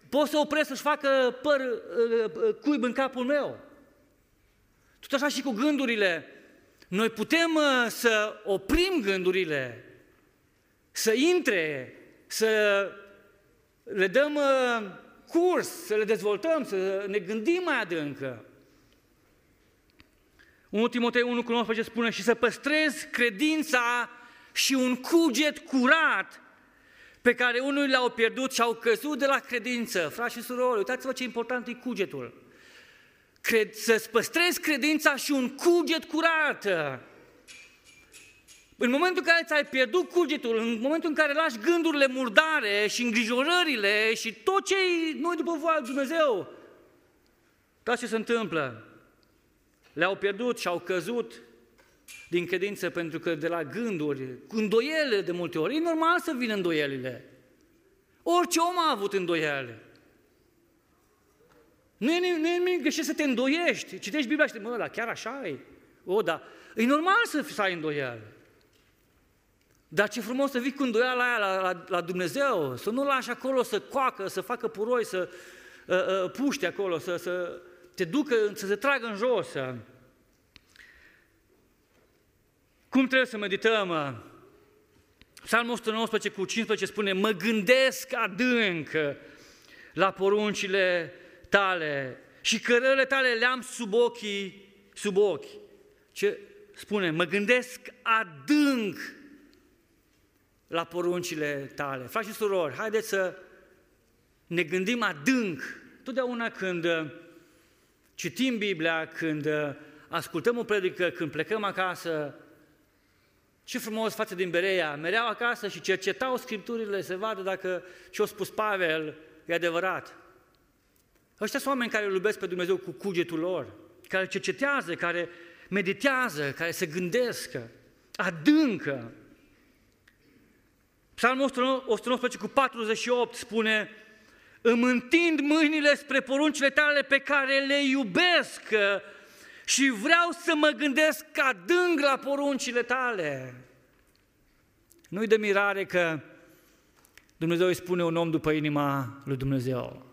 pot să opresc să-și facă păr uh, uh, cuib în capul meu. Tot așa și cu gândurile. Noi putem uh, să oprim gândurile, să intre, să le dăm uh, curs, să le dezvoltăm, să ne gândim mai adâncă. 1 Timotei 1 cu 19 spune și să păstrezi credința și un cuget curat pe care unul le-au pierdut și au căzut de la credință. Frați și surori, uitați-vă ce important e cugetul. Cred, să-ți păstrezi credința și un cuget curat. În momentul în care ți-ai pierdut cugetul, în momentul în care lași gândurile murdare și îngrijorările și tot ce nu după voia lui Dumnezeu, tot ce se întâmplă, le-au pierdut și au căzut din credință, pentru că de la gânduri, cu îndoiele de multe ori, e normal să vină îndoielile. Orice om a avut îndoiele. Nu e, nu e nimic greșit să te îndoiești. Citești Biblia și te mă, dar chiar așa e? O, da. E normal să, să ai îndoială. Dar ce frumos să vii cu îndoiala aia la, la, la Dumnezeu, să nu lași acolo să coacă, să facă puroi, să uh, uh, puște acolo, să, să te ducă, să te tragă în jos. Cum trebuie să medităm? Psalmul 119 cu 15 spune, mă gândesc adânc la poruncile tale și cărările tale le-am sub ochii, sub ochi. Ce spune? Mă gândesc adânc la poruncile tale. Frați și surori, haideți să ne gândim adânc. Totdeauna când citim Biblia, când ascultăm o predică, când plecăm acasă, ce frumos față din Bereia, mereau acasă și cercetau Scripturile să vadă dacă ce-a spus Pavel e adevărat. Ăștia sunt oameni care îl iubesc pe Dumnezeu cu cugetul lor, care cercetează, care meditează, care se gândesc, adâncă. Psalmul 119 cu 48 spune Îmi întind mâinile spre poruncile tale pe care le iubesc și vreau să mă gândesc adânc la poruncile tale. Nu-i de mirare că Dumnezeu îi spune un om după inima lui Dumnezeu.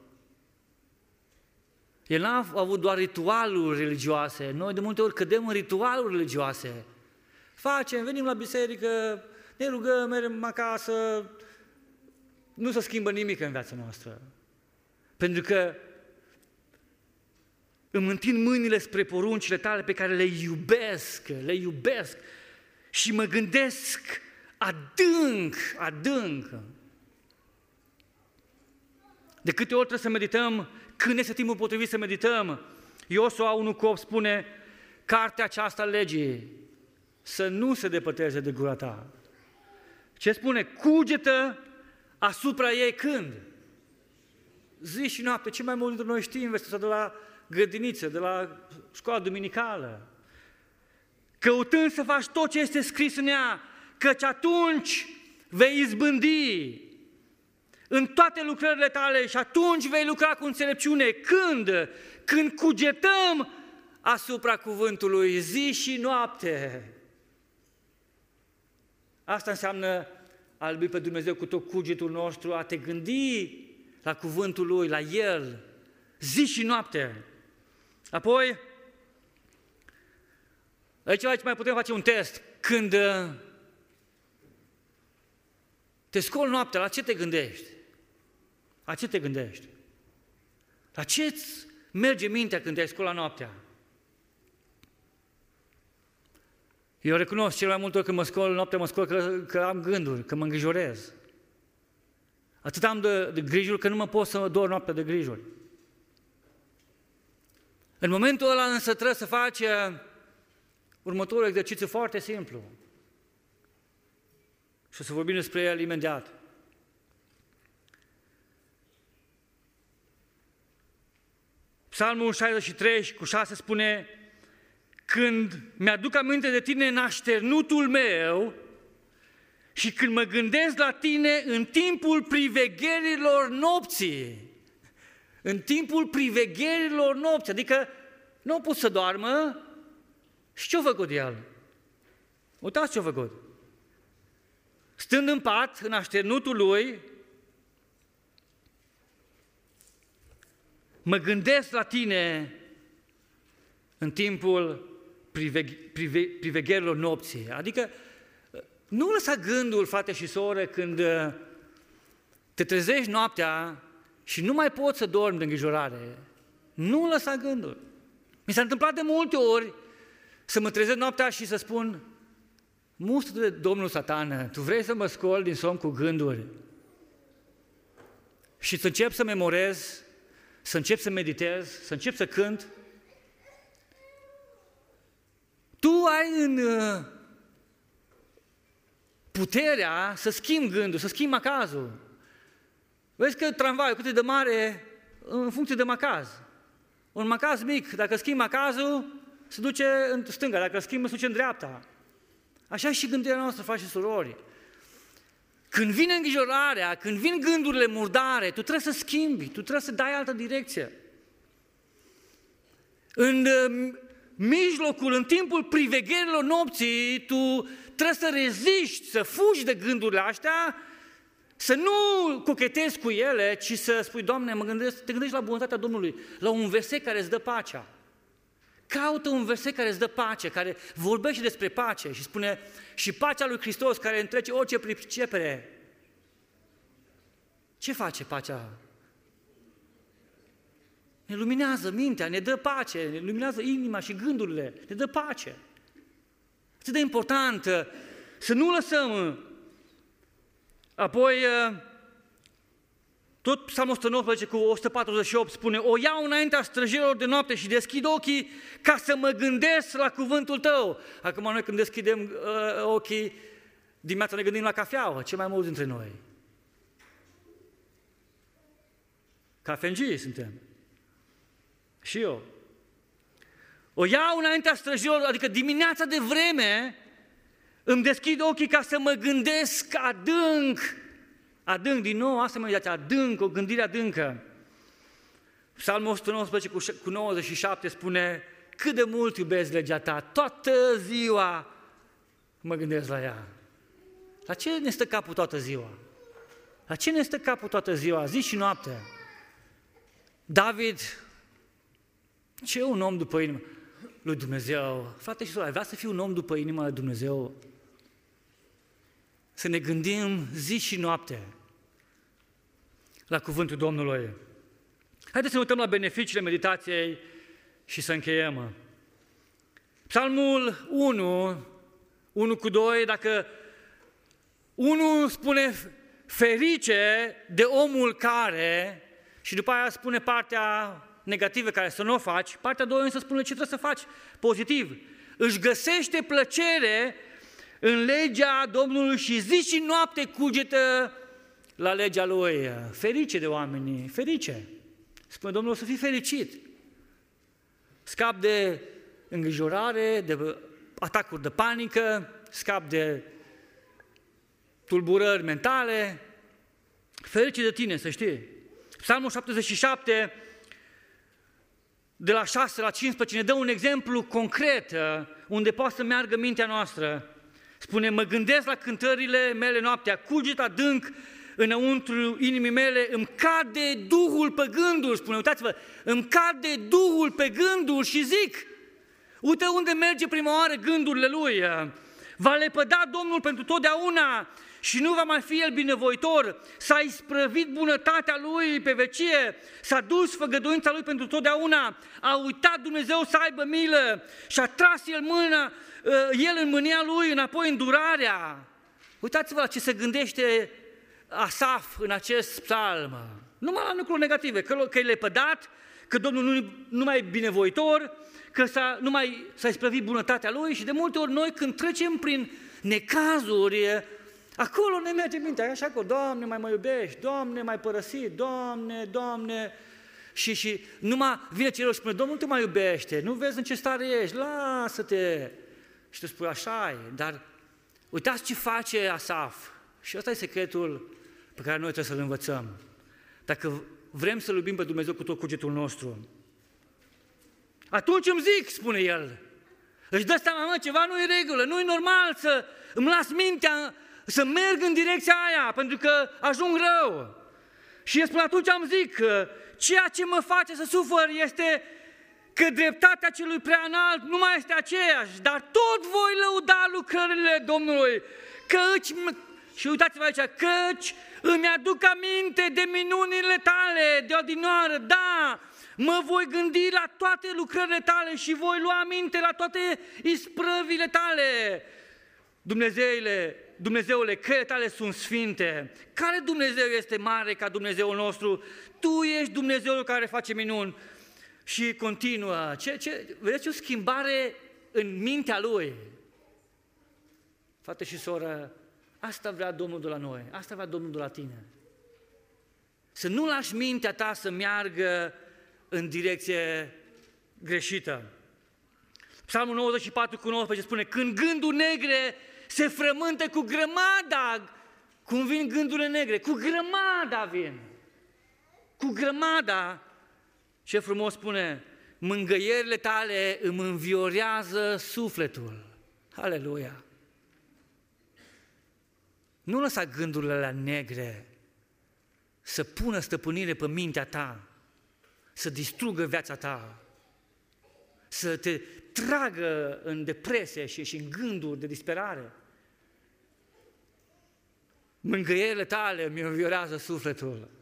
El n-a avut doar ritualuri religioase. Noi de multe ori cădem în ritualuri religioase. Facem, venim la biserică, ne rugăm, mergem acasă, nu se schimbă nimic în viața noastră. Pentru că îmi întind mâinile spre poruncile tale pe care le iubesc, le iubesc și mă gândesc adânc, adânc. De câte ori trebuie să medităm când este timpul potrivit să medităm? Iosua 1 cu 8 spune, cartea aceasta legii să nu se depăteze de gura ta. Ce spune? Cugetă asupra ei când? Zi și noapte. Ce mai mult dintre noi știm vestul de la grădiniță, de la școala duminicală. Căutând să faci tot ce este scris în ea, căci atunci vei izbândi în toate lucrările tale și atunci vei lucra cu înțelepciune. Când? Când cugetăm asupra cuvântului zi și noapte. Asta înseamnă a iubi pe Dumnezeu cu tot cugetul nostru, a te gândi la cuvântul Lui, la El, zi și noapte. Apoi, aici, aici mai putem face un test. Când te scoli noaptea, la ce te gândești? La ce te gândești? La ce îți merge mintea când te-ai scolat noaptea? Eu recunosc cel mai multe ori când mă scol noaptea, mă scol că, că am gânduri, că mă îngrijorez. Atât am de, de grijuri că nu mă pot să dorm noaptea de grijuri. În momentul ăla însă trebuie să faci uh, următorul exercițiu foarte simplu. Și o să vorbim despre el imediat. Psalmul 63 cu 6 spune Când mi-aduc aminte de tine în așternutul meu și când mă gândesc la tine în timpul privegherilor nopții, în timpul privegherilor nopții, adică nu a pus să doarmă și ce-a făcut el? Uitați ce-a făcut. Stând în pat, în așternutul lui, mă gândesc la tine în timpul priveg- prive- privegherilor nopții. Adică nu lăsa gândul, frate și soră, când uh, te trezești noaptea și nu mai poți să dormi de îngrijorare. Nu lăsa gândul. Mi s-a întâmplat de multe ori să mă trezesc noaptea și să spun Mustă de Domnul Satană, tu vrei să mă scol din somn cu gânduri și să încep să memorez, să încep să meditez, să încep să cânt. Tu ai în uh, puterea să schimbi gândul, să schimbi macazul. Vezi că tramvaiul cât e de mare în funcție de macaz. Un macaz mic, dacă schimbi macazul, se duce în stânga, dacă schimbă, se duce în dreapta. Așa și gândirea noastră, faci și surori. Când vine îngrijorarea, când vin gândurile murdare, tu trebuie să schimbi, tu trebuie să dai altă direcție. În um, mijlocul, în timpul privegherilor nopții, tu trebuie să reziști, să fugi de gândurile astea, să nu cochetezi cu ele, ci să spui, Doamne, mă gândesc, te gândești la bunătatea Domnului, la un verset care îți dă pacea. Caută un verset care îți dă pace, care vorbește despre pace și spune și pacea lui Hristos care întrece orice pricepere. Ce face pacea? Ne luminează mintea, ne dă pace, ne luminează inima și gândurile, ne dă pace. Atât de important să nu lăsăm. Apoi, tot Psalmul 119 cu 148 spune, o iau înaintea străjerilor de noapte și deschid ochii ca să mă gândesc la cuvântul tău. Acum noi când deschidem uh, ochii, dimineața ne gândim la cafeaua, ce mai mulți dintre noi. Cafengii suntem. Și eu. O iau înaintea străjerilor, adică dimineața de vreme, îmi deschid ochii ca să mă gândesc adânc Adânc, din nou, asta mă uitați, adânc, o gândire adâncă. Psalmul 119 cu 97 spune, cât de mult iubesc legea ta, toată ziua mă gândesc la ea. La ce ne stă capul toată ziua? La ce ne stă capul toată ziua, zi și noapte? David, ce e un om după inima lui Dumnezeu? Frate și soră, ai vrea să fii un om după inima lui Dumnezeu? Să ne gândim zi și noapte la cuvântul Domnului. Haideți să ne uităm la beneficiile meditației și să încheiem. Psalmul 1, 1 cu 2, dacă 1 spune ferice de omul care, și după aia spune partea negativă care să nu o faci, partea 2 însă spune ce trebuie să faci, pozitiv. Își găsește plăcere în legea Domnului și zi și noapte cugetă la legea Lui. Ferice de oameni, ferice. Spune Domnul să fii fericit. Scap de îngrijorare, de atacuri de panică, scap de tulburări mentale. Ferice de tine, să știi. Psalmul 77, de la 6 la 15, ne dă un exemplu concret uh, unde poate să meargă mintea noastră. Spune, mă gândesc la cântările mele noaptea, cuget adânc înăuntru inimii mele, îmi cade Duhul pe gânduri, spune, uitați-vă, îmi cade Duhul pe gânduri și zic, uite unde merge prima oară gândurile lui, va lepăda Domnul pentru totdeauna și nu va mai fi El binevoitor, s-a isprăvit bunătatea Lui pe vecie, s-a dus făgăduința Lui pentru totdeauna, a uitat Dumnezeu să aibă milă și a tras El mâna Uh, el în mânia lui, înapoi în durarea. Uitați-vă la ce se gândește Asaf în acest psalm. Numai la lucruri negative, că, că e lepădat, că Domnul nu, nu mai e binevoitor, că s-a, nu mai s-a isprăvit bunătatea Lui și de multe ori noi când trecem prin necazuri, acolo ne merge mintea, așa că, Doamne, mai mă iubești, Doamne, mai părăsit, Doamne, Doamne, și, și numai vine celor și spune, Domnul te mai iubește, nu vezi în ce stare ești, lasă-te, și tu spui, așa e, dar uitați ce face Asaf. Și ăsta e secretul pe care noi trebuie să-l învățăm. Dacă vrem să-L iubim pe Dumnezeu cu tot cugetul nostru, atunci îmi zic, spune el, își dă seama, mă, ceva nu e regulă, nu e normal să îmi las mintea să merg în direcția aia, pentru că ajung rău. Și el spune, atunci am zic, ceea ce mă face să sufăr este că dreptatea celui prea înalt nu mai este aceeași, dar tot voi lăuda lucrările Domnului, căci, și uitați-vă aici, căci îmi aduc aminte de minunile tale, de odinoară, da, mă voi gândi la toate lucrările tale și voi lua aminte la toate isprăvile tale. Dumnezeile, Dumnezeule, căile tale sunt sfinte. Care Dumnezeu este mare ca Dumnezeul nostru? Tu ești Dumnezeul care face minuni. Și continuă. Ce, ce, vedeți o schimbare în mintea lui. Fată și soră, asta vrea Domnul de la noi, asta vrea Domnul de la tine. Să nu lași mintea ta să meargă în direcție greșită. Psalmul 94 cu 19 spune, când gândul negre se frământă cu grămada, cum vin gândurile negre, cu grămada vin. Cu grămada, ce frumos spune, mângăierile tale îmi înviorează sufletul. Aleluia! Nu lăsa gândurile la negre să pună stăpânire pe mintea ta, să distrugă viața ta, să te tragă în depresie și, și în gânduri de disperare. Mângâierile tale mi înviorează sufletul.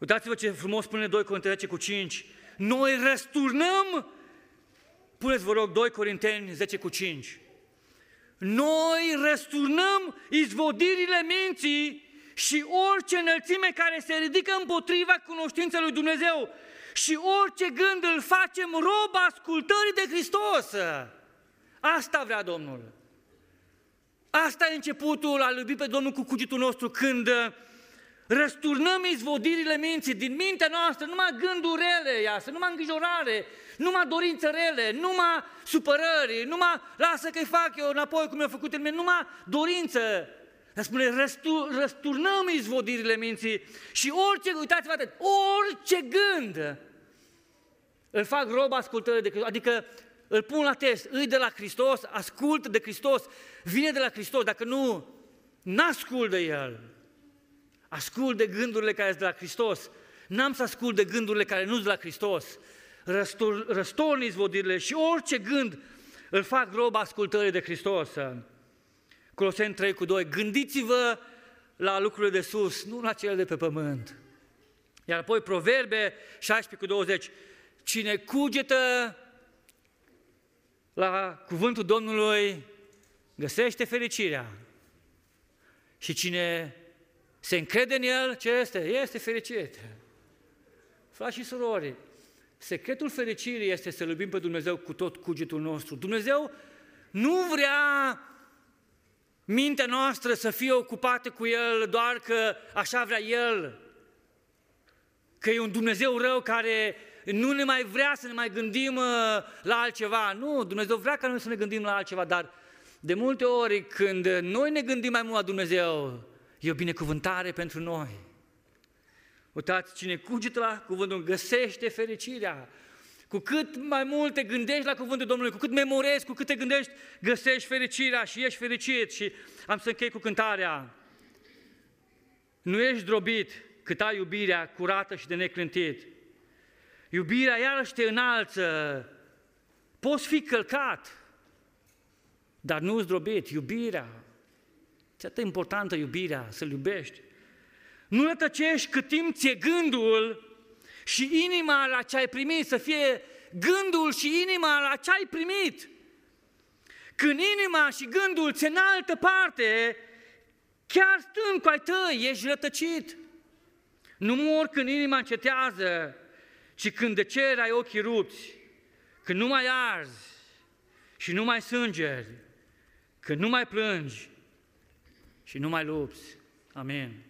Uitați-vă ce frumos spune 2 Corinteni cu 5. Noi răsturnăm, puneți vă rog 2 Corinteni 10 cu 5. Noi răsturnăm izvodirile minții și orice înălțime care se ridică împotriva cunoștinței lui Dumnezeu și orice gând îl facem rob ascultării de Hristos. Asta vrea Domnul. Asta e începutul al iubi pe Domnul cu cugitul nostru când răsturnăm izvodirile minții din mintea noastră, numai gânduri rele iasă, numai îngrijorare, numai dorințe rele, numai supărări, numai lasă că-i fac eu înapoi cum mi-a făcut el, numai dorință. Dar spune, răstu, răsturnăm izvodirile minții și orice, uitați-vă atât, orice gând îl fac rob ascultării de Hristos, adică îl pun la test, îi de la Hristos, ascult de Hristos, vine de la Hristos, dacă nu, n-ascult de El. Ascult de gândurile care sunt de la Hristos. N-am să ascult de gândurile care nu sunt de la Hristos. Răstor, răstorni izvodirile și orice gând îl fac rob ascultării de Hristos. Coloseni 3 cu 2. Gândiți-vă la lucrurile de sus, nu la cele de pe pământ. Iar apoi Proverbe 16 cu 20. Cine cugetă la cuvântul Domnului găsește fericirea. Și cine se încrede în El, ce este? Este fericit. Frați și surori, secretul fericirii este să iubim pe Dumnezeu cu tot cugetul nostru. Dumnezeu nu vrea mintea noastră să fie ocupată cu El doar că așa vrea El, că e un Dumnezeu rău care nu ne mai vrea să ne mai gândim uh, la altceva. Nu, Dumnezeu vrea ca noi să ne gândim la altceva, dar de multe ori când noi ne gândim mai mult la Dumnezeu, e o binecuvântare pentru noi. Uitați, cine cugetă la cuvântul găsește fericirea. Cu cât mai mult te gândești la cuvântul Domnului, cu cât memorezi, cu cât te gândești, găsești fericirea și ești fericit. Și am să închei cu cântarea. Nu ești drobit cât ai iubirea curată și de neclintit. Iubirea iarăși te înalță. Poți fi călcat, dar nu zdrobit. Iubirea. Ce atât importantă iubirea, să-L iubești. Nu rătăcești cât timp ți-e gândul și inima la ce ai primit, să fie gândul și inima la ce ai primit. Când inima și gândul ți în altă parte, chiar stând cu ai tăi, ești rătăcit. Nu mor când inima încetează, ci când de cer ai ochii rupți, când nu mai arzi și nu mai sângeri, când nu mai plângi și nu mai lupți. Amin.